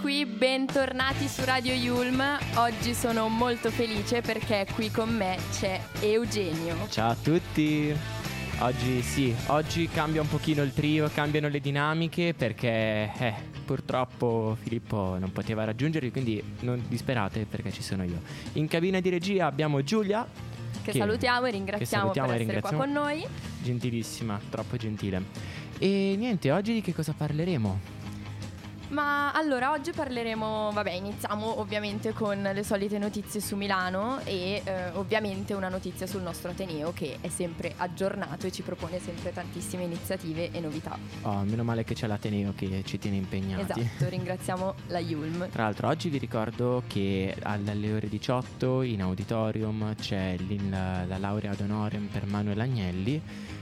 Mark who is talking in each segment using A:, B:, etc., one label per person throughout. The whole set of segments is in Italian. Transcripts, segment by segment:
A: Qui, bentornati su Radio Yulm. Oggi sono molto felice perché qui con me c'è Eugenio.
B: Ciao a tutti. Oggi sì, oggi cambia un pochino il trio, cambiano le dinamiche perché eh, purtroppo Filippo non poteva raggiungerli, quindi non disperate perché ci sono io. In cabina di regia abbiamo Giulia.
A: Che, che salutiamo e ringraziamo salutiamo per e essere qua con noi.
B: Gentilissima, troppo gentile. E niente, oggi di che cosa parleremo?
A: Ma allora oggi parleremo, vabbè iniziamo ovviamente con le solite notizie su Milano e eh, ovviamente una notizia sul nostro Ateneo che è sempre aggiornato e ci propone sempre tantissime iniziative e novità.
B: Oh, meno male che c'è l'Ateneo che ci tiene impegnati.
A: Esatto, ringraziamo la Yulm.
B: Tra l'altro oggi vi ricordo che alle ore 18 in auditorium c'è la, la laurea ad honorem per Manuel Agnelli,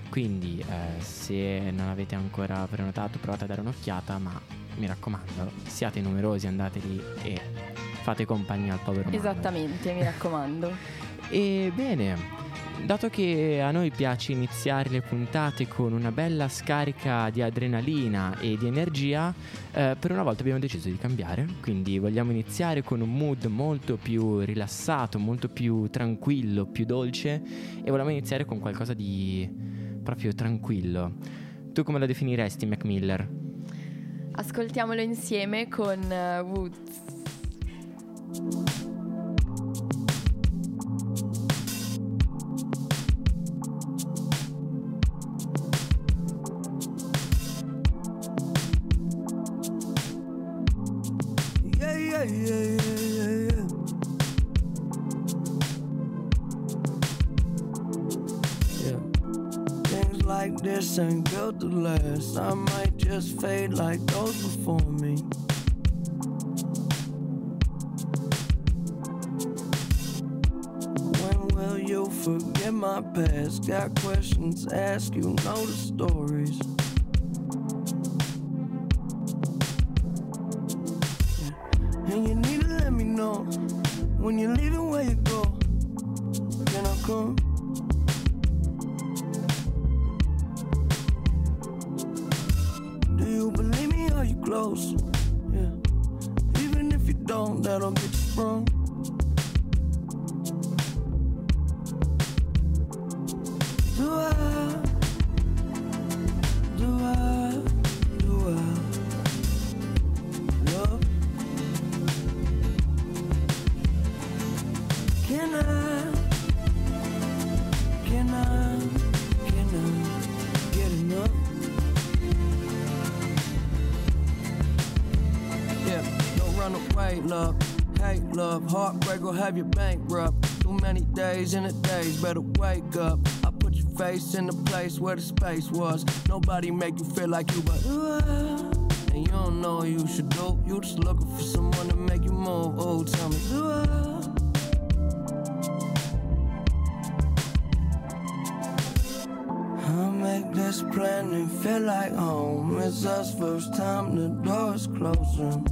B: quindi eh, se non avete ancora prenotato provate a dare un'occhiata ma mi raccomando, siate numerosi, andate lì e fate compagnia al povero Manuel.
A: Esattamente, mi raccomando.
B: e bene, dato che a noi piace iniziare le puntate con una bella scarica di adrenalina e di energia, eh, per una volta abbiamo deciso di cambiare, quindi vogliamo iniziare con un mood molto più rilassato, molto più tranquillo, più dolce e vogliamo iniziare con qualcosa di proprio tranquillo. Tu come lo definiresti, Mac Miller?
A: Ascoltiamolo insieme con uh, Woods.
C: Ain't built to last. I might just fade like those before me. When will you forget my past? Got questions, ask you know the stories. Face in the place where the space was. Nobody make you feel like you, but uh, and you don't know what you should do. You just looking for someone to make you move. Oh, tell me, uh, I'll make this planet feel like home. It's us first time the door is closing.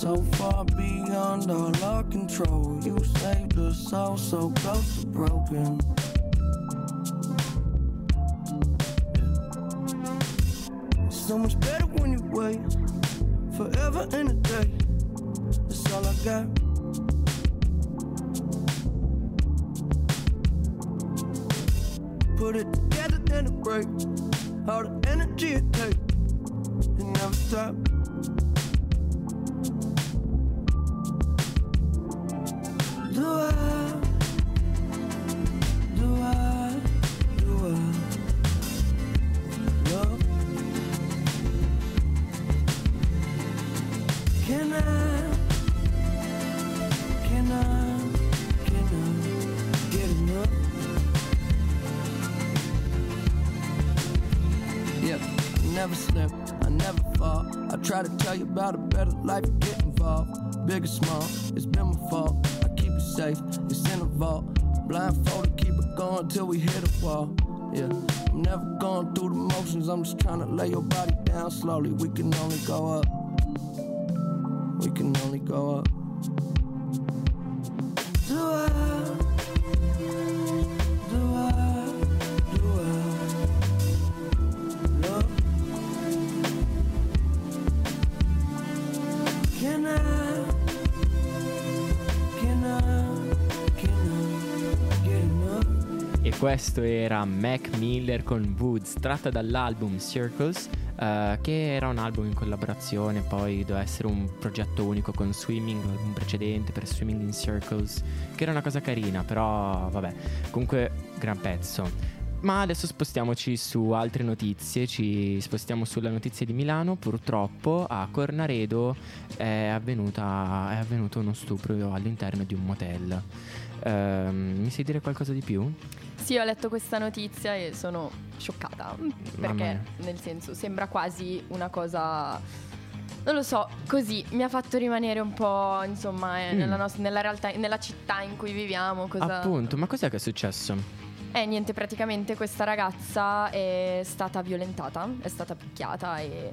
C: so far beyond all our control. You saved us all so close to broken. It's so much better when you wait forever and a day. That's all I got. Put it together, then it break. All the energy it takes, it never stop. Can I? Can I? Can I get enough? Yeah, never slip, I never fall. I try to tell you about a better life, get involved. Big or small, it's been my fault I keep it safe, it's in a vault. Blindfolded, keep it going till we hit a wall. Yeah, I'm never going through the motions, I'm just trying to lay your body down slowly. We can only go up. can only go up. E
B: questo era Mac Miller con Woods, tratta dall'album Circles uh, che era un album in collaborazione, poi doveva essere un progetto unico con Swimming, l'album precedente per Swimming in Circles, che era una cosa carina, però vabbè, comunque gran pezzo. Ma adesso spostiamoci su altre notizie, ci spostiamo sulla notizia di Milano, purtroppo a Cornaredo è, avvenuta, è avvenuto uno stupro all'interno di un motel. Uh, mi sai dire qualcosa di più?
A: Sì, ho letto questa notizia e sono scioccata, perché nel senso sembra quasi una cosa non lo so, così mi ha fatto rimanere un po', insomma, eh, mm. nella, nostra, nella, realtà, nella città in cui viviamo.
B: Cosa... Appunto, ma cos'è che è successo?
A: Eh niente, praticamente questa ragazza è stata violentata, è stata picchiata e,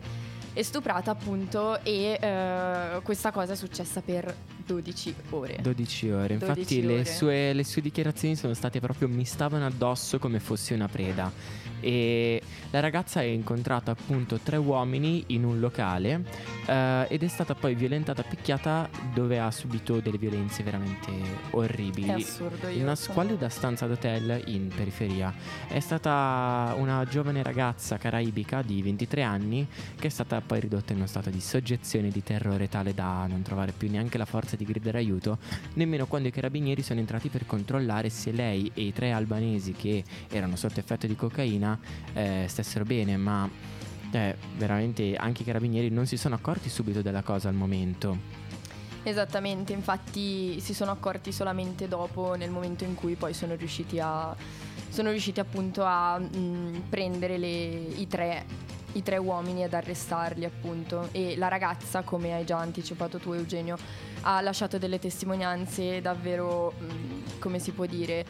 A: e stuprata appunto e eh, questa cosa è successa per 12 ore.
B: 12 ore, infatti 12 ore. Le, sue, le sue dichiarazioni sono state proprio mi stavano addosso come fossi una preda e la ragazza ha incontrato appunto tre uomini in un locale eh, ed è stata poi violentata, picchiata dove ha subito delle violenze veramente orribili.
A: È assurdo.
B: In una squallida stanza d'hotel in periferia. È stata una giovane ragazza caraibica di 23 anni che è stata poi ridotta in uno stato di soggezione di terrore tale da non trovare più neanche la forza di gridare aiuto, nemmeno quando i carabinieri sono entrati per controllare se lei e i tre albanesi che erano sotto effetto di cocaina eh, stessero bene, ma eh, veramente anche i carabinieri non si sono accorti subito della cosa al momento.
A: Esattamente, infatti si sono accorti solamente dopo, nel momento in cui poi sono riusciti a sono riusciti appunto a mh, mm, prendere le, i, tre, i tre uomini ad arrestarli appunto. E la ragazza come hai già anticipato tu Eugenio ha lasciato delle testimonianze davvero mm, come si può dire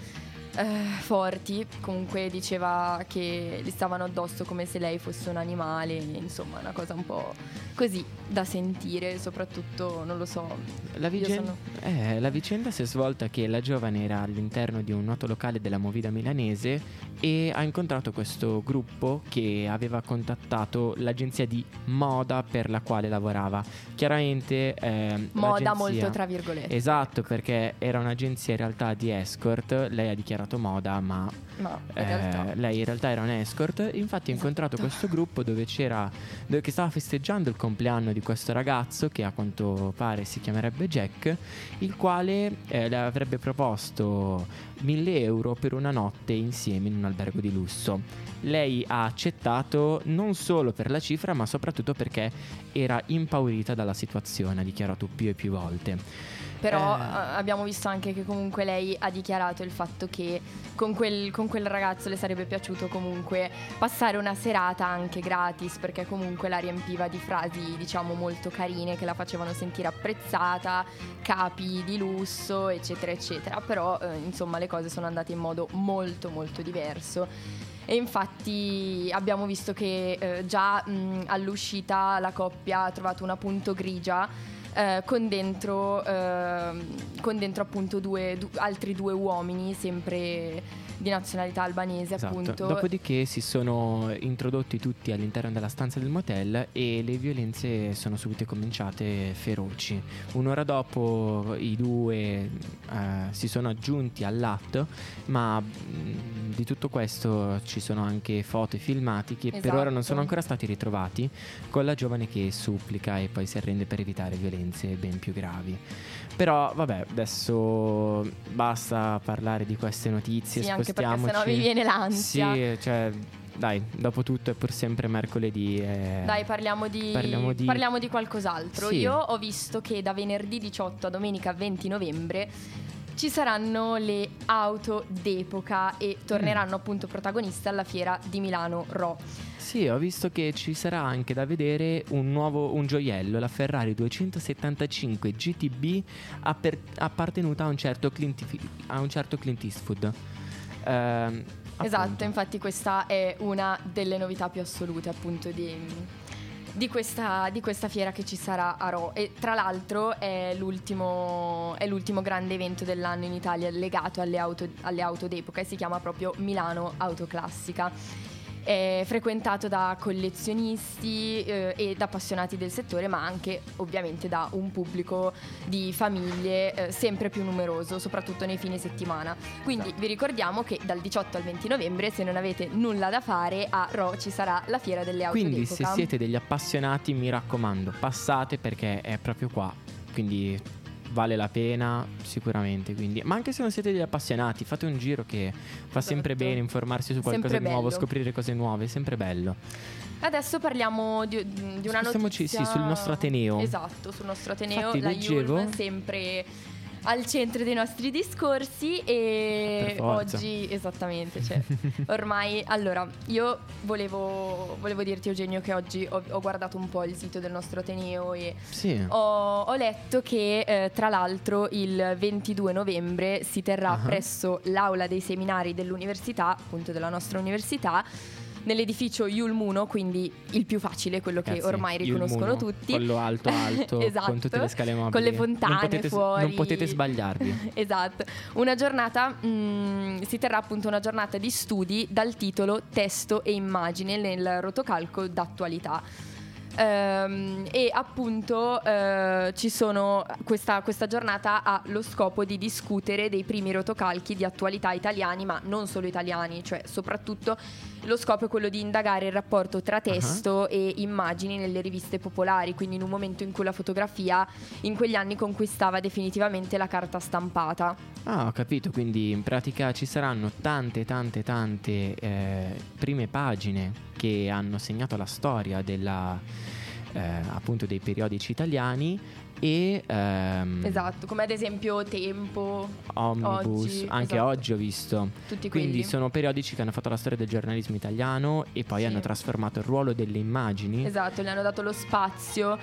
A: eh, forti, comunque diceva che gli stavano addosso come se lei fosse un animale, insomma una cosa un po' così da sentire, soprattutto non lo so.
B: La, vicen- sono... eh, la vicenda si è svolta che la giovane era all'interno di un noto locale della Movida milanese e ha incontrato questo gruppo che aveva contattato l'agenzia di moda per la quale lavorava. Chiaramente
A: eh, moda molto tra virgolette.
B: Esatto, perché era un'agenzia in realtà di escort, lei ha dichiarato moda, ma
A: no, in eh,
B: lei in realtà era un escort. Infatti esatto. ha incontrato questo gruppo dove c'era dove, che stava festeggiando il compleanno di questo ragazzo che a quanto pare si chiamerebbe Jack, il quale eh, le avrebbe proposto 1000 euro per una notte insieme in un albergo di lusso. Lei ha accettato non solo per la cifra ma soprattutto perché era impaurita dalla situazione, ha dichiarato più e più volte.
A: Però eh. abbiamo visto anche che comunque lei ha dichiarato il fatto che con quel, con quel, ragazzo le sarebbe piaciuto comunque passare una serata anche gratis perché comunque la riempiva di frasi diciamo molto carine che la facevano sentire apprezzata, capi di lusso eccetera eccetera. Però eh, insomma le cose sono andate in modo molto molto diverso e infatti abbiamo visto che eh, già mh, all'uscita la coppia ha trovato una punto grigia eh, con, dentro, eh, con dentro appunto due, du- altri due uomini sempre di nazionalità albanese esatto. appunto.
B: Dopodiché si sono introdotti tutti all'interno della stanza del motel e le violenze sono subito cominciate feroci. Un'ora dopo i due eh, si sono aggiunti all'atto, ma mh, mm, di tutto questo ci sono anche foto e filmati che esatto. per ora non sono esatto. ancora stati ritrovati con la giovane che supplica e poi si arrende per evitare violenze ben più gravi. Però vabbè, adesso basta parlare di queste notizie.
A: Sì, anche perché sennò mi viene l'ansia.
B: Sì, cioè dai, dopo tutto è pur sempre mercoledì. E...
A: Dai, parliamo di, parliamo di... Parliamo di qualcos'altro. Sì. Io ho visto che da venerdì 18 a domenica 20 novembre ci saranno le auto d'epoca e torneranno mm. appunto protagoniste alla fiera di Milano Ro.
B: Sì, ho visto che ci sarà anche da vedere un nuovo un gioiello, la Ferrari 275 GTB apper- appartenuta a un certo Clint, a un certo Clint Eastwood.
A: Eh, esatto, infatti questa è una delle novità più assolute appunto di, di, questa, di questa, fiera che ci sarà a Ro. E tra l'altro è l'ultimo, è l'ultimo grande evento dell'anno in Italia legato alle auto, alle auto d'epoca e si chiama proprio Milano Autoclassica È frequentato da collezionisti eh, ed appassionati del settore, ma anche ovviamente da un pubblico di famiglie eh, sempre più numeroso, soprattutto nei fine settimana. Quindi vi ricordiamo che dal 18 al 20 novembre, se non avete nulla da fare, a Ro ci sarà la fiera delle auto
B: Quindi se
A: d'epoca.
B: siete degli appassionati, mi raccomando, passate perché è proprio qua. Quindi vale la pena sicuramente. Quindi. Ma anche se non siete degli appassionati, fate un giro che fa sempre
A: Esatto.
B: bene informarsi su qualcosa
A: Sempre
B: di nuovo,
A: bello.
B: scoprire cose nuove, è sempre bello.
A: Adesso parliamo di, di una
B: Spostiamoci,
A: notizia
B: sì, sul nostro Ateneo.
A: Esatto, sul nostro Ateneo,
B: Infatti
A: la
B: leggevo-
A: Yulm sempre al centro dei nostri discorsi e oggi esattamente, cioè, ormai allora, io volevo, volevo dirti Eugenio che oggi ho, ho guardato un po' il sito del nostro Ateneo e
B: Sì.
A: ho, ho letto che eh, tra l'altro il 22 novembre si terrà
B: Ah.
A: presso l'aula dei seminari dell'università, appunto della nostra università, nell'edificio Yulmuno, quindi il più facile, quello che
B: Ragazzi,
A: ormai
B: il
A: riconoscono
B: Muno,
A: tutti.
B: Quello alto alto
A: Esatto,
B: con tutte le scale mobili.
A: Con le fontane
B: non potete,
A: fuori.
B: Non potete sbagliarvi.
A: esatto. Una giornata, mm, si terrà appunto una giornata di studi dal titolo Testo e immagine nel rotocalco d'attualità. Ehm, e appunto eh, ci sono questa, questa giornata ha lo scopo di discutere dei primi rotocalchi di attualità italiani, ma non solo italiani, cioè soprattutto lo scopo è quello di indagare il rapporto tra testo e immagini nelle riviste popolari, quindi in un momento in cui la fotografia in quegli anni conquistava definitivamente la carta stampata.
B: Ah, ho capito, quindi in pratica ci saranno tante, tante, tante eh, prime pagine che hanno segnato la storia della, eh, appunto dei periodici italiani e ehm,
A: Esatto, come ad esempio Tempo,
B: Omnibus,
A: Oggi,
B: anche
A: esatto.
B: oggi ho visto.
A: tutti
B: Quindi
A: quelli.
B: sono periodici che hanno fatto la storia del giornalismo italiano e poi
A: Sì.
B: hanno trasformato il ruolo delle immagini.
A: Esatto, le hanno dato lo spazio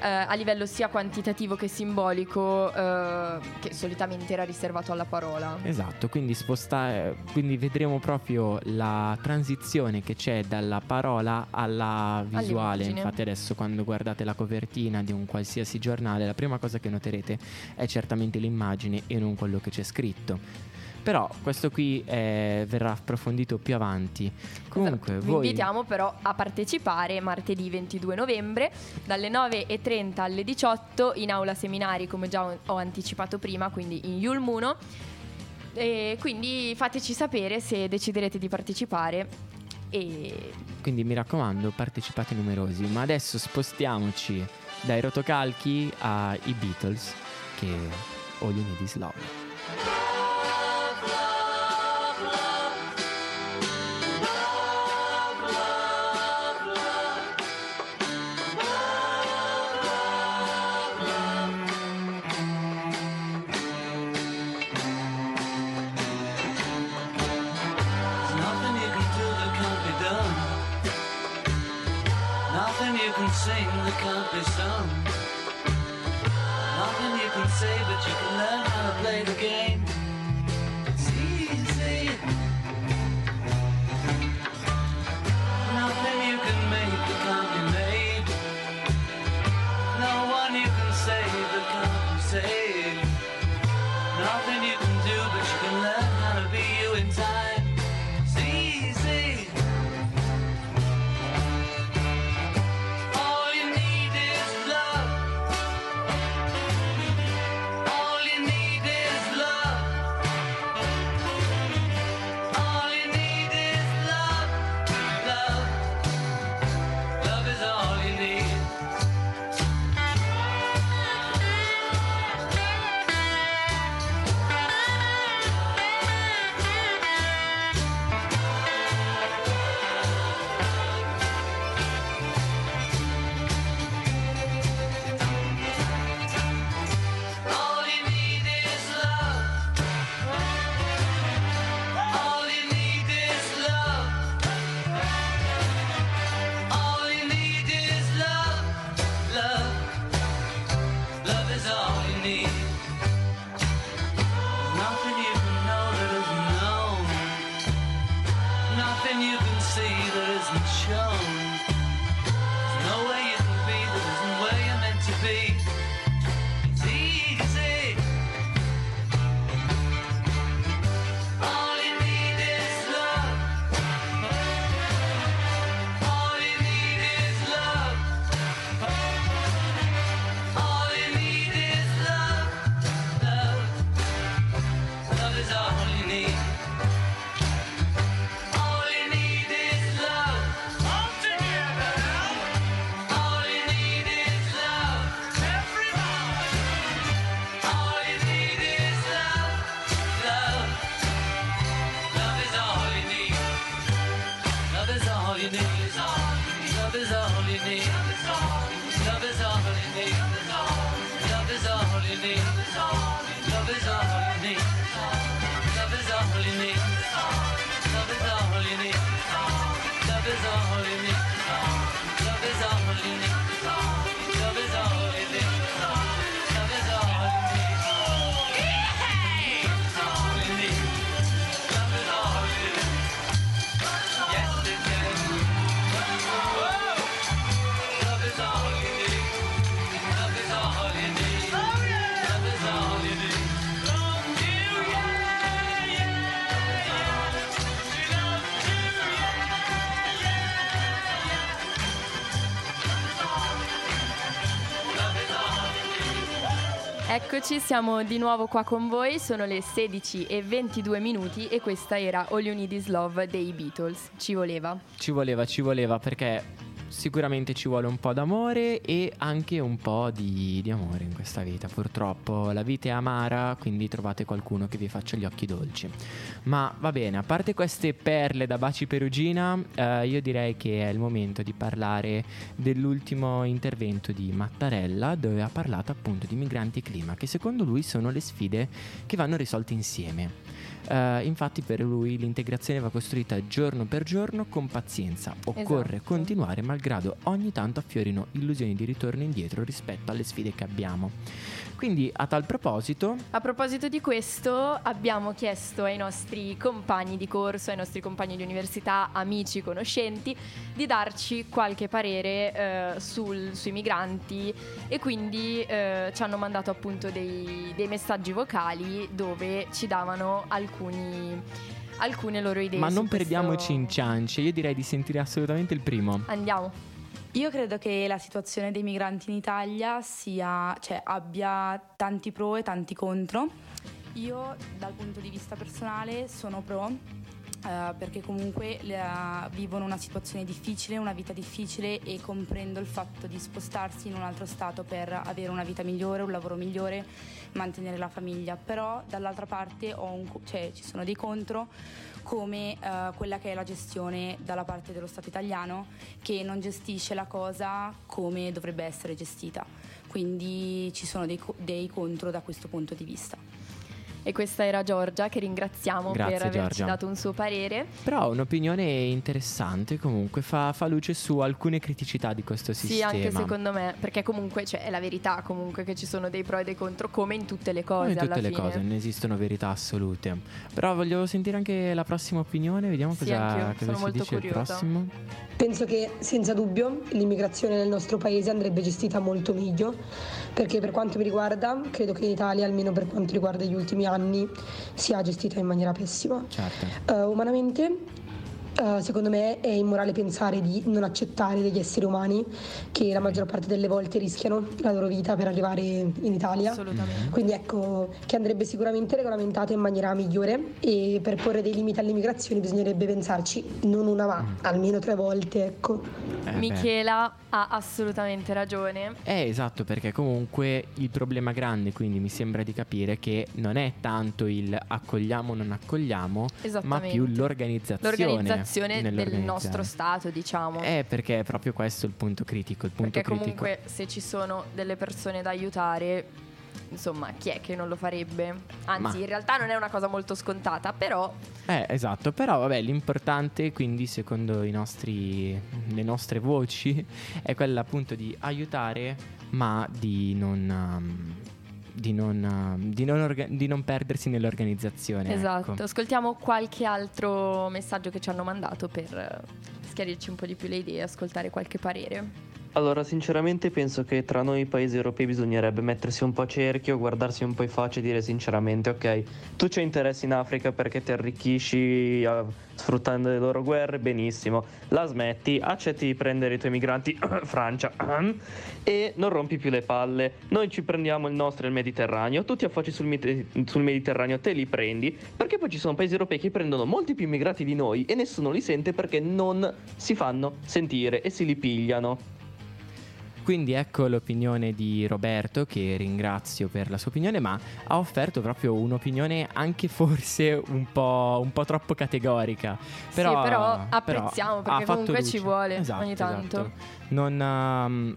A: eh, a livello sia quantitativo che simbolico, eh, che solitamente era riservato alla parola.
B: Esatto, quindi spostare, quindi vedremo proprio la transizione che c'è dalla parola alla visuale. Infatti adesso quando guardate la copertina di un qualsiasi giornale, la prima cosa che noterete è certamente l'immagine e non quello che c'è scritto. Però questo qui eh, verrà approfondito più avanti. Comunque,
A: Esatto. Vi
B: voi
A: invitiamo però a partecipare martedì 22 novembre dalle 9.30 alle 18 in aula seminari, come già ho- ho anticipato prima, quindi in Yulmuno. E quindi fateci sapere se deciderete di partecipare. E
B: Quindi mi raccomando, partecipate numerosi. Ma adesso spostiamoci dai rotocalchi ai Beatles, che All You Need Is Love.
A: Eccoci, siamo di nuovo qua con voi, sono le 16 e 22 minuti e questa era All You Need Is Love dei Beatles. Ci voleva.
B: Ci voleva, ci voleva perché sicuramente ci vuole un po' d'amore e anche un po' di, di amore in questa vita. Purtroppo la vita è amara, quindi trovate qualcuno che vi faccia gli occhi dolci. Ma va bene, a parte queste perle da baci perugina, eh, io direi che è il momento di parlare dell'ultimo intervento di Mattarella dove ha parlato appunto di migranti e clima, che secondo lui sono le sfide che vanno risolte insieme. Eh, infatti per lui l'integrazione va costruita giorno per giorno con pazienza. Occorre
A: Esatto.
B: continuare malgrado ogni tanto affiorino illusioni di ritorno indietro rispetto alle sfide che abbiamo. Quindi a tal proposito,
A: A proposito di questo, abbiamo chiesto ai nostri compagni di corso, ai nostri compagni di università, amici, conoscenti, di darci qualche parere eh, sul- sui migranti e quindi eh, ci hanno mandato appunto dei, dei messaggi vocali dove ci davano alcuni, alcune loro idee.
B: ma non
A: questo-
B: perdiamoci in ciance, io direi di sentire assolutamente il primo.
A: Andiamo.
D: Io credo che la situazione dei migranti in Italia sia, cioè, abbia tanti pro e tanti contro. Io dal punto di vista personale sono pro eh, perché comunque la- vivono una situazione difficile, una vita difficile e comprendo il fatto di spostarsi in un altro stato per avere una vita migliore, un lavoro migliore, mantenere la famiglia. Però dall'altra parte un cioè, ci sono dei contro come eh, quella che è la gestione dalla parte dello Stato italiano che non gestisce la cosa come dovrebbe essere gestita. Quindi ci sono dei, dei contro da questo punto di vista.
A: E questa era Giorgia che ringraziamo
B: Grazie,
A: per averci
B: Giorgia.
A: dato un suo parere.
B: Però un'opinione interessante comunque, fa, fa luce su alcune criticità di questo
A: Sì,
B: sistema.
A: anche secondo me, perché comunque cioè, è la verità comunque che ci sono dei pro e dei contro, come in tutte le cose
B: Come in tutte
A: alla
B: le
A: fine.
B: cose, non esistono verità assolute. Però voglio sentire anche la prossima opinione, vediamo
A: Sì,
B: cosa, cosa
A: sono
B: si
A: molto
B: dice il
A: curiosa.
B: prossimo.
E: Penso che senza dubbio l'immigrazione nel nostro paese andrebbe gestita molto meglio, perché per quanto mi riguarda, credo che in Italia, almeno per quanto riguarda gli ultimi anni, sia gestita in maniera pessima.
B: Certo.
E: Eh, umanamente, eh, secondo me è immorale pensare di non accettare degli esseri umani che la maggior parte delle volte rischiano la loro vita per arrivare in Italia.
A: Assolutamente.
E: Quindi ecco che andrebbe sicuramente regolamentata in maniera migliore e per porre dei limiti all'immigrazione bisognerebbe pensarci non una ma almeno tre volte, ecco.
B: Eh.
A: Michela ha assolutamente ragione.
B: Eh esatto, perché comunque il problema grande, quindi mi sembra di capire che non è tanto il accogliamo o non accogliamo, ma più l'organizzazione.
A: L'organizzazione del
B: nell'organizzare.
A: nostro Stato, diciamo.
B: Eh, perché è proprio questo il punto critico. Il punto
A: perché
B: critico.
A: comunque se ci sono delle persone da aiutare, insomma, chi è che non lo farebbe? Anzi,
B: Ma-
A: in realtà non è una cosa molto scontata, però
B: Eh, esatto, però vabbè, l'importante quindi secondo i nostri, le nostre voci è quella appunto di aiutare ma di non... um, di non, um, di non orga- di non perdersi nell'organizzazione.
A: esatto.
B: ecco.
A: Ascoltiamo qualche altro messaggio che ci hanno mandato per eh, schiarirci un po' di più le idee e ascoltare qualche parere.
F: Allora, sinceramente penso che tra noi paesi europei bisognerebbe mettersi un po' a cerchio, guardarsi un po' in faccia e dire sinceramente, ok, tu c'hai interesse in Africa perché ti arricchisci eh, sfruttando le loro guerre, benissimo, la smetti, accetti di prendere i tuoi migranti, Francia, e non rompi più le palle. Noi ci prendiamo il nostro e il Mediterraneo, tu ti affacci sul, Mite- sul Mediterraneo, te li prendi, perché poi ci sono paesi europei che prendono molti più immigrati di noi e nessuno li sente perché non si fanno sentire e si li pigliano.
B: Quindi ecco l'opinione di Roberto, che ringrazio per la sua opinione, ma ha offerto proprio un'opinione anche forse un po', un po' troppo categorica. Però,
A: però apprezziamo, perché
B: ha fatto
A: comunque ci
B: luce.
A: vuole
B: Esatto,
A: ogni tanto.
B: esatto. Non, um,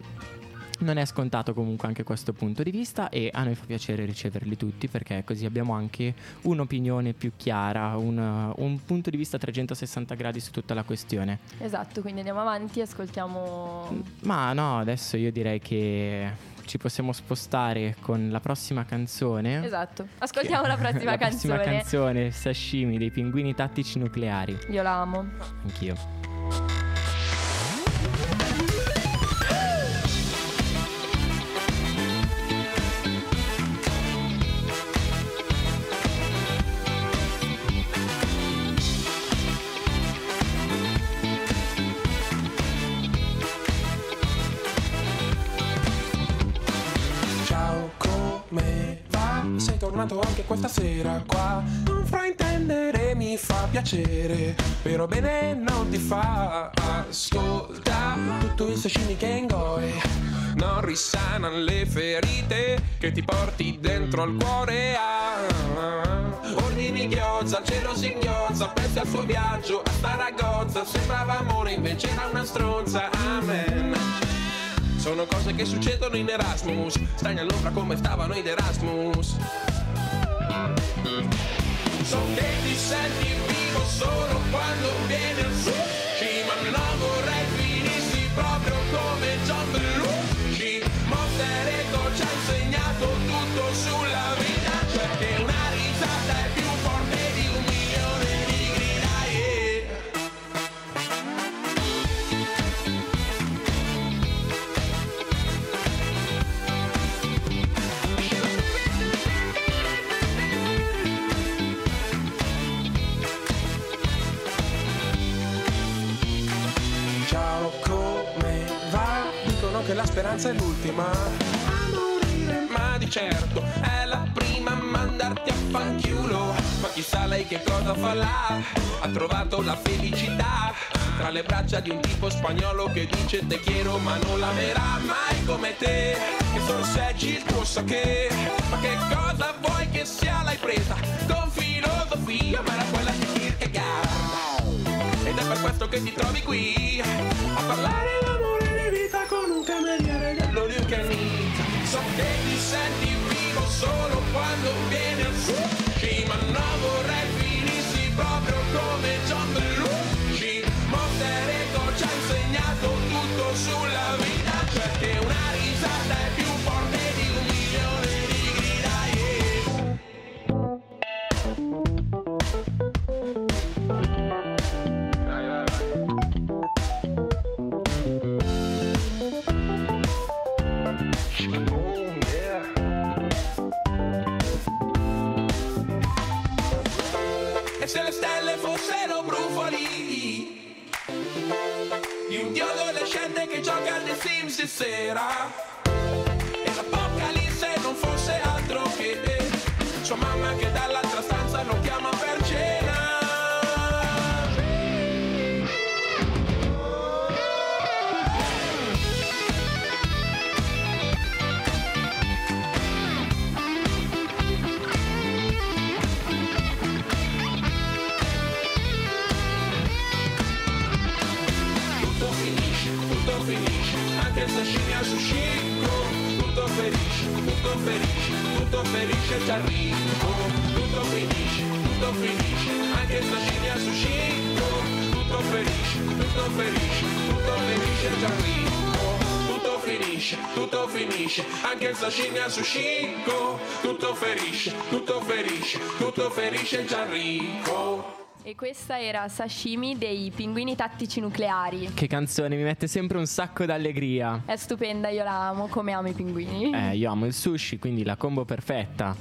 B: non è scontato comunque anche questo punto di vista e a noi fa piacere riceverli tutti perché così abbiamo anche un'opinione più chiara, un, un punto di vista a 360 gradi su tutta la questione.
A: Esatto, quindi andiamo avanti, ascoltiamo...
B: Ma no, adesso io direi che ci possiamo spostare con la prossima canzone.
A: Esatto, ascoltiamo la prossima
B: la
A: canzone.
B: prossima canzone, Sashimi dei pinguini tattici nucleari.
A: Io la amo.
B: Anch'io.
G: Sera qua. Non fraintendere mi fa piacere, però bene non ti fa. Ascolta tutto il sashimi che ingoi. Non risana le ferite che ti porti dentro al cuore. Ah, ordini ghiozza, il cielo si inghiozza, pensi al suo viaggio a Saragozza. Sembrava amore, invece era una stronza. Amen. Sono cose che succedono in Erasmus Stai all'ombra come stavano id Erasmus So speranza è l'ultima a morire, ma di certo è la prima a mandarti a fanchiulo. Ma chissà lei che cosa fa là? Ha trovato la felicità tra le braccia di un tipo spagnolo che dice te quiero ma non l'amerà mai come te. Che sorseggi il tuo sake, ma che cosa vuoi che sia l'hai presa? Con filosofia, ma era quella di Kierkegaard. Ed è per questo che ti trovi qui A parlare finisce, anche il sashimi al sushiko, tutto ferisce, tutto ferisce, tutto ferisce già ricco, tutto finisce, tutto finisce, anche il sashimi al sushiko, tutto ferisce, tutto ferisce, tutto ferisce ricco, tutto finisce, tutto finisce, anche il sashimi al sushiko, tutto ferisce, tutto ferisce, tutto ferisce già ricco.
A: E questa era Sashimi dei pinguini tattici nucleari.
B: Che canzone, mi mette sempre un sacco d'allegria.
A: È stupenda, io la amo come amo i pinguini.
B: Eh, io amo il sushi, quindi la combo perfetta.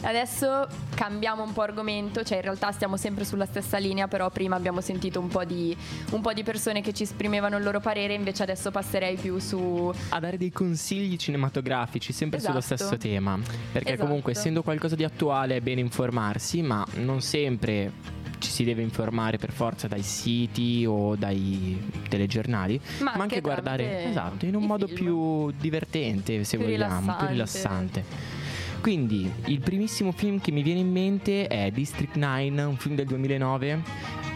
A: Adesso cambiamo un po' argomento, cioè in realtà stiamo sempre sulla stessa linea, però prima abbiamo sentito un po' di, un po' di persone che ci esprimevano il loro parere, invece adesso passerei più su...
B: A dare dei consigli cinematografici, sempre sullo
A: Esatto.
B: stesso tema. Perché
A: Esatto.
B: comunque, essendo qualcosa di attuale, è bene informarsi, ma non sempre ci si deve informare per forza dai siti o dai telegiornali,
A: Ma
B: ma,
A: anche
B: guardare esatto, in un modo
A: film.
B: più divertente, se
A: Più
B: vogliamo, più
A: rilassante.
B: rilassante. Quindi, il primissimo film che mi viene in mente è District 9, un film del 2009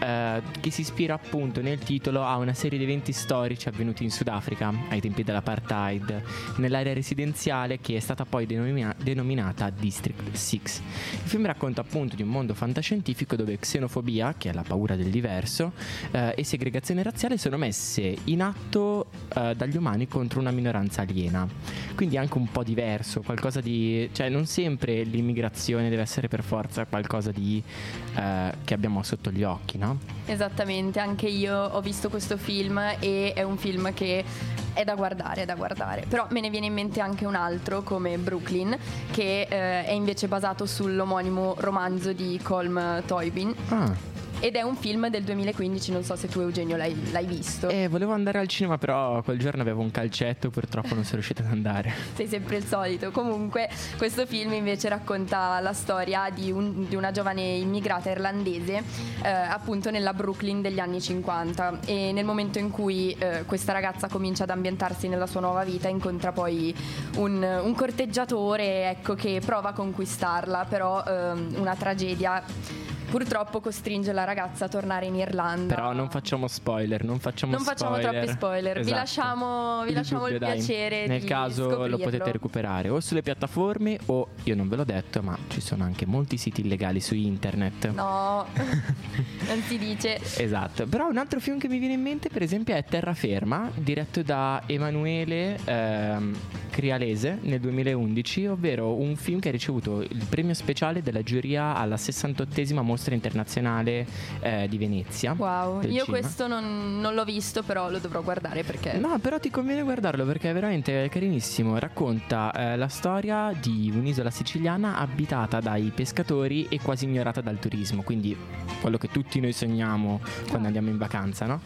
B: eh, che si ispira appunto nel titolo a una serie di eventi storici avvenuti in Sudafrica ai tempi dell'apartheid, nell'area residenziale che è stata poi denomina- denominata District 6. Il film racconta appunto di un mondo fantascientifico dove xenofobia, che è la paura del diverso, eh, e segregazione razziale sono messe in atto eh, dagli umani contro una minoranza aliena. Quindi anche un po' diverso, qualcosa di... cioè non sempre l'immigrazione deve essere per forza qualcosa di... eh, che abbiamo sotto gli occhi, no?
A: Esattamente, anche io ho visto questo film e è un film che è da guardare, è da guardare. Però me ne viene in mente anche un altro come Brooklyn, che eh, è invece basato sull'omonimo romanzo di Colm Toybin.
B: Ah.
A: Ed è un film del 2015, non so se tu Eugenio l'hai, l'hai visto.
B: Eh, volevo andare al cinema, però quel giorno avevo un calcetto, purtroppo non sono riuscita ad andare.
A: Sei sempre il solito. Comunque, questo film invece racconta la storia di, un- di una giovane immigrata irlandese, eh, appunto nella Brooklyn degli anni 50. E nel momento in cui eh, questa ragazza comincia ad ambientarsi nella sua nuova vita, incontra poi un, un corteggiatore ecco, che prova a conquistarla, però ehm, una tragedia. Purtroppo costringe la ragazza a tornare in Irlanda.
B: Però non facciamo spoiler, non facciamo
A: Non facciamo
B: spoiler.
A: troppi spoiler, vi
B: Esatto.
A: lasciamo- vi lasciamo il
B: dubbio, dai.
A: piacere
B: Nel caso lo
A: scoprirlo.
B: potete recuperare o sulle piattaforme o, io non ve l'ho detto, ma ci sono anche molti siti illegali su internet.
A: No, non si dice.
B: Esatto, però un altro film che mi viene in mente per esempio è Terraferma, diretto da Emanuele ehm, Crialese nel 2011, ovvero un film che ha ricevuto il premio speciale della giuria alla 68esima mostra internazionale eh, di Venezia.
A: Wow, io
B: cinema.
A: questo non, non l'ho visto, però lo dovrò guardare perché...
B: No, però ti conviene guardarlo perché è veramente carinissimo. Racconta eh, la storia di un'isola siciliana abitata dai pescatori e quasi ignorata dal turismo, quindi quello che tutti noi sogniamo quando andiamo in vacanza, no?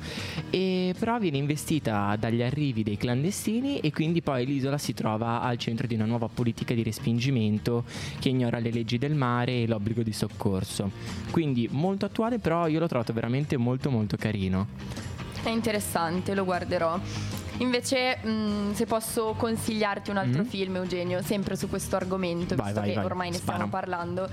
B: E però viene investita dagli arrivi dei clandestini e quindi poi l'isola si trova al centro di una nuova politica di respingimento che ignora le leggi del mare e l'obbligo di soccorso. Quindi molto attuale, però io l'ho trovato veramente molto molto carino.
A: È interessante, lo guarderò. Invece, mh, se posso consigliarti un altro
B: Mm.
A: film, Eugenio, sempre su questo argomento,
B: Vai,
A: visto
B: vai,
A: che
B: vai,
A: ormai ne
B: spara.
A: stiamo parlando,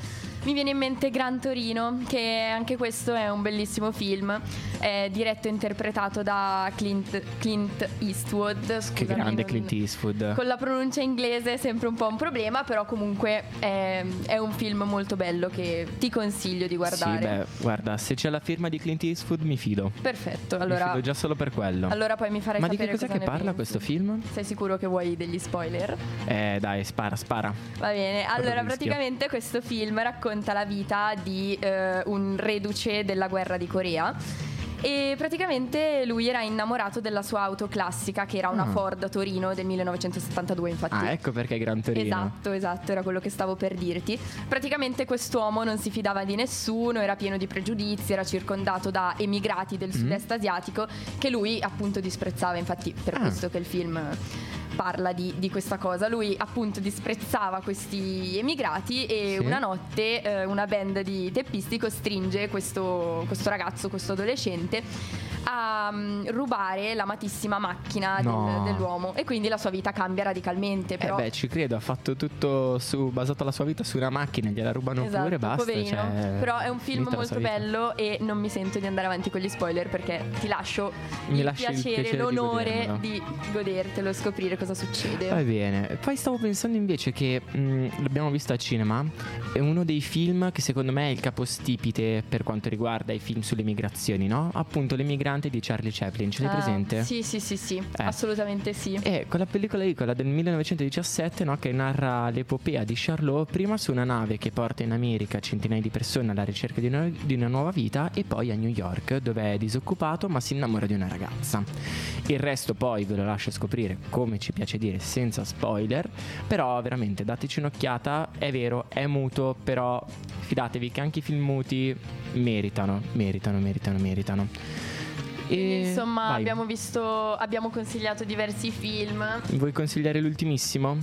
A: mi viene in mente Gran Torino, che anche questo è un bellissimo film, è diretto e interpretato da Clint, Clint Eastwood.
B: Che
A: scusami,
B: grande
A: non-
B: Clint Eastwood.
A: Con la pronuncia inglese è sempre un po' un problema, però comunque è, è un film molto bello che ti consiglio di guardare.
B: Sì, beh, guarda, se c'è la firma di Clint Eastwood mi fido.
A: Perfetto,
B: mi
A: allora,
B: fido già solo per quello.
A: allora poi mi farai
B: Ma di che cos'è
A: cosa
B: che parla
A: pensi.
B: questo film?
A: Sei sicuro che vuoi degli spoiler?
B: Eh, dai, spara, spara.
A: Va bene, allora praticamente questo film racconta la vita di eh, un reduce della guerra di Corea. E praticamente lui era innamorato della sua auto classica, che era una
B: Ah.
A: Ford Torino del 1972, infatti.
B: Ah, ecco perché è Gran Torino.
A: Esatto, esatto, era quello che stavo per dirti. Praticamente quest'uomo non si fidava di nessuno, era pieno di pregiudizi, era circondato da emigrati
B: Mm.
A: del sud-est asiatico che lui appunto disprezzava, infatti per
B: Ah.
A: questo che il film parla di, di questa cosa. Lui appunto disprezzava questi emigrati e
B: Sì.
A: una notte eh, una band di teppisti costringe questo, questo ragazzo, questo adolescente a mm, rubare l'amatissima macchina del-
B: No.
A: dell'uomo e quindi la sua vita cambia radicalmente. Però
B: Eh beh, ci credo, ha fatto tutto su, basato la sua vita su una macchina, gliela rubano
A: Esatto,
B: pure, basta.
A: poverino.
B: cioè,
A: Però è un film molto bello e non mi sento di andare avanti con gli spoiler perché ti lascio
B: Mi
A: il,
B: lasci il
A: piacere,
B: piacere di
A: l'onore
B: godermelo.
A: di, godertelo e scoprire cosa succede.
B: Va bene, poi stavo pensando invece che mh, l'abbiamo visto a cinema, è uno dei film che secondo me è il capostipite per quanto riguarda i film sulle migrazioni, no? Appunto L'emigrante di Charlie Chaplin, ce l'hai
A: Ah,
B: presente?
A: Sì, sì, sì, sì,
B: Eh.
A: assolutamente sì.
B: E quella pellicola lì, quella del 1917, no, che narra l'epopea di Charlot, prima su una nave che porta in America centinaia di persone alla ricerca di una, di una nuova vita e poi a New York, dove è disoccupato ma si innamora di una ragazza. Il resto poi ve lo lascio scoprire, come ci piace dire, senza spoiler, però veramente dateci un'occhiata, è vero, è muto, però fidatevi che anche i film muti meritano, meritano, meritano, meritano.
A: Quindi,
B: E
A: insomma, abbiamo visto, abbiamo consigliato diversi film.
B: Vuoi consigliare l'ultimissimo?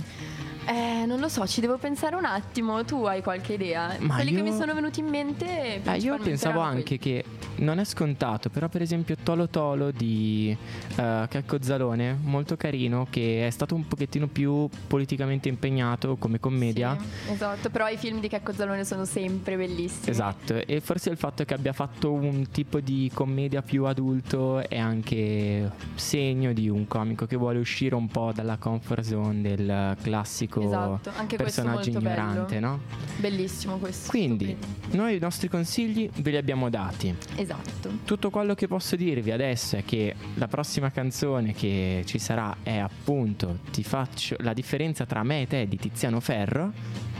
A: Eh, non lo so, ci devo pensare un attimo. Tu hai qualche idea?
B: Ma
A: Quelli che
B: io-
A: mi sono venuti in mente.
B: Eh, io pensavo anche che non è scontato, però per esempio Tolo Tolo di eh, Checco Zalone, molto carino, che è stato un pochettino più politicamente impegnato come commedia.
A: Sì, esatto, però i film di Checco Zalone sono sempre bellissimi.
B: Esatto, e forse il fatto che abbia fatto un tipo di commedia più adulto è anche segno di un comico che vuole uscire un po' dalla comfort zone del classico
A: Esatto, anche questo
B: personaggio ignorante,
A: bello.
B: no?
A: Bellissimo questo.
B: Quindi, noi i nostri consigli ve li abbiamo dati.
A: Esatto.
B: Tutto quello che posso dirvi adesso è che la prossima canzone che ci sarà è appunto Ti faccio la differenza tra me e te di Tiziano Ferro.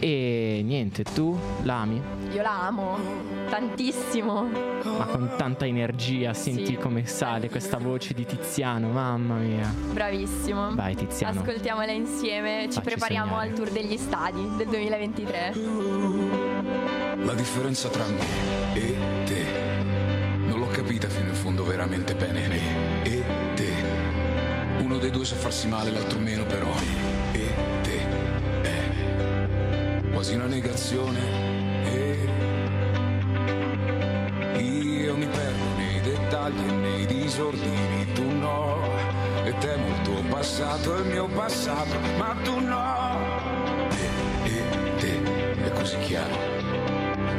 B: E niente, tu l'ami,
A: Io la amo tantissimo.
B: ma con tanta energia, senti
A: Sì.
B: come sale questa voce di Tiziano, mamma mia.
A: Bravissimo.
B: Vai Tiziano.
A: Ascoltiamola insieme, ci
B: Facci
A: prepariamo
B: sognare.
A: al tour degli stadi del 2023.
H: La differenza tra me e te non l'ho capita fino in fondo veramente bene. Me e te. Uno dei due sa farsi male, l'altro meno, però. Me e te quasi una negazione. E io mi perdo nei dettagli e nei disordini, tu no. E temo il tuo passato e il mio passato, ma tu no. Me e te è così chiaro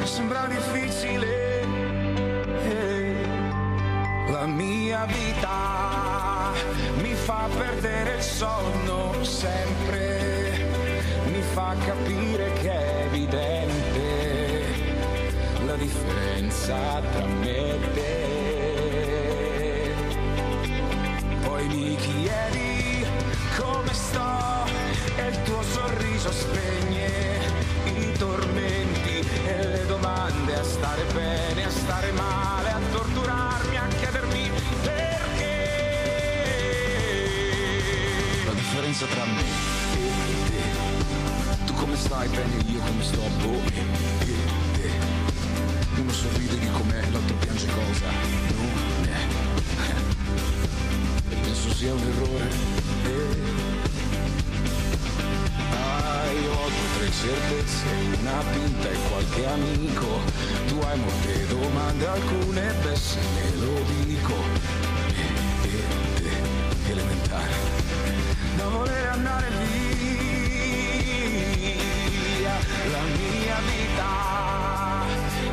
H: sembra difficile. eh, La mia vita mi fa perdere il sonno sempre, fa capire che è evidente la differenza tra me e te. Poi mi chiedi come sto e il tuo sorriso spegne i tormenti e le domande a stare bene, a stare male, a torturarmi, a chiedermi perché. La differenza tra me stai bene, io come sto, boh, e te. Uno sorride di com'è, l'altro piange cosa, non è. E penso sia un errore. eh. Ah, io ho due o tre certezze, una pinta e qualche amico. Tu hai molte domande, alcune beh se lo dico. E, e elementare, da voler La mia vita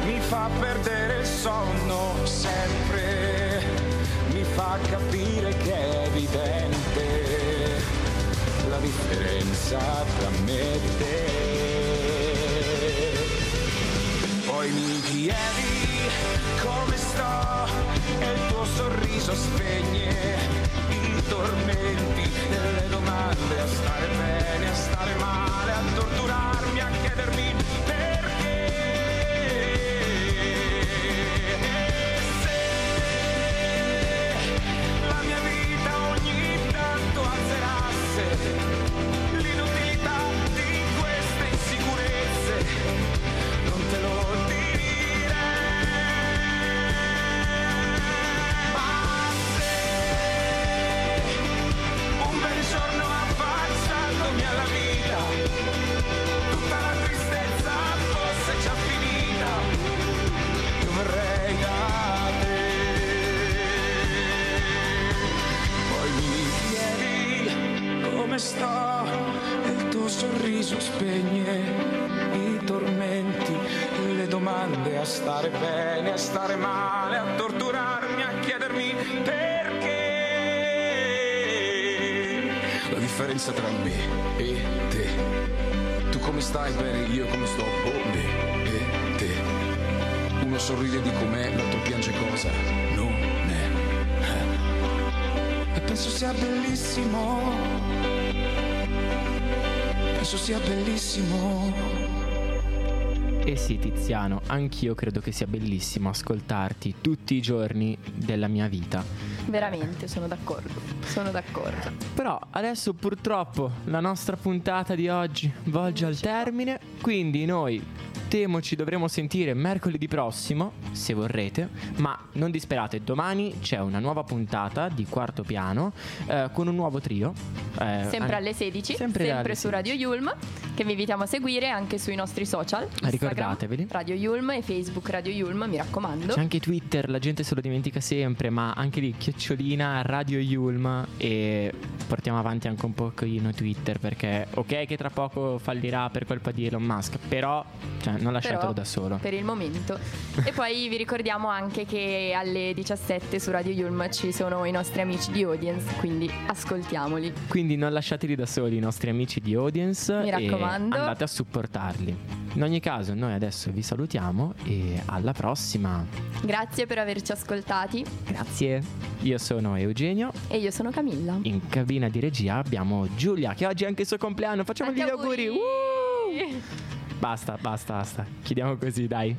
H: mi fa perdere il sonno sempre, mi fa capire che è evidente la differenza tra me e te. Poi mi chiedi come sto e il tuo sorriso spegne i tormenti delle domande a stare bene, a stare male, a torturarmi, a chiedermi perché. Penso sia bellissimo. Penso sia bellissimo.
B: E sì, Tiziano, anch'io credo che sia bellissimo ascoltarti tutti i giorni della mia vita.
A: Veramente, sono d'accordo. Sono d'accordo.
B: Però adesso purtroppo la nostra puntata di oggi volge al termine, quindi noi temo ci dovremo sentire mercoledì prossimo, se vorrete, ma non disperate, domani c'è una nuova puntata di quarto piano eh, con un nuovo trio. eh,
A: Sempre alle 16,
B: sempre
A: sempre, su Radio Yulm, che vi invitiamo a seguire anche sui nostri social. Instagram,
B: Ricordateveli.
A: Radio Yulm e Facebook Radio Yulm, mi raccomando.
B: C'è anche Twitter, la gente se lo dimentica sempre, ma anche lì chiocciolina Radio Yulm e portiamo avanti anche un pochino Twitter perché ok che tra poco fallirà per colpa di Elon Musk, però cioè, non lasciatelo
A: Però,
B: da solo.
A: Per il momento. e poi vi ricordiamo anche che alle 17 su Radio Yulm ci sono i nostri amici di audience, quindi ascoltiamoli.
B: Quindi non lasciateli da soli i nostri amici di audience
A: Mi raccomando.
B: andate a supportarli. In ogni caso noi adesso vi salutiamo e alla prossima.
A: Grazie per averci ascoltati
B: Grazie. Io sono Eugenio.
A: e io sono Camilla.
B: In cabina di regia abbiamo Giulia che oggi è anche il suo compleanno. Facciamogli gli
A: Tanti
B: auguri. Uh! Basta, basta, basta. Chiudiamo così, dai.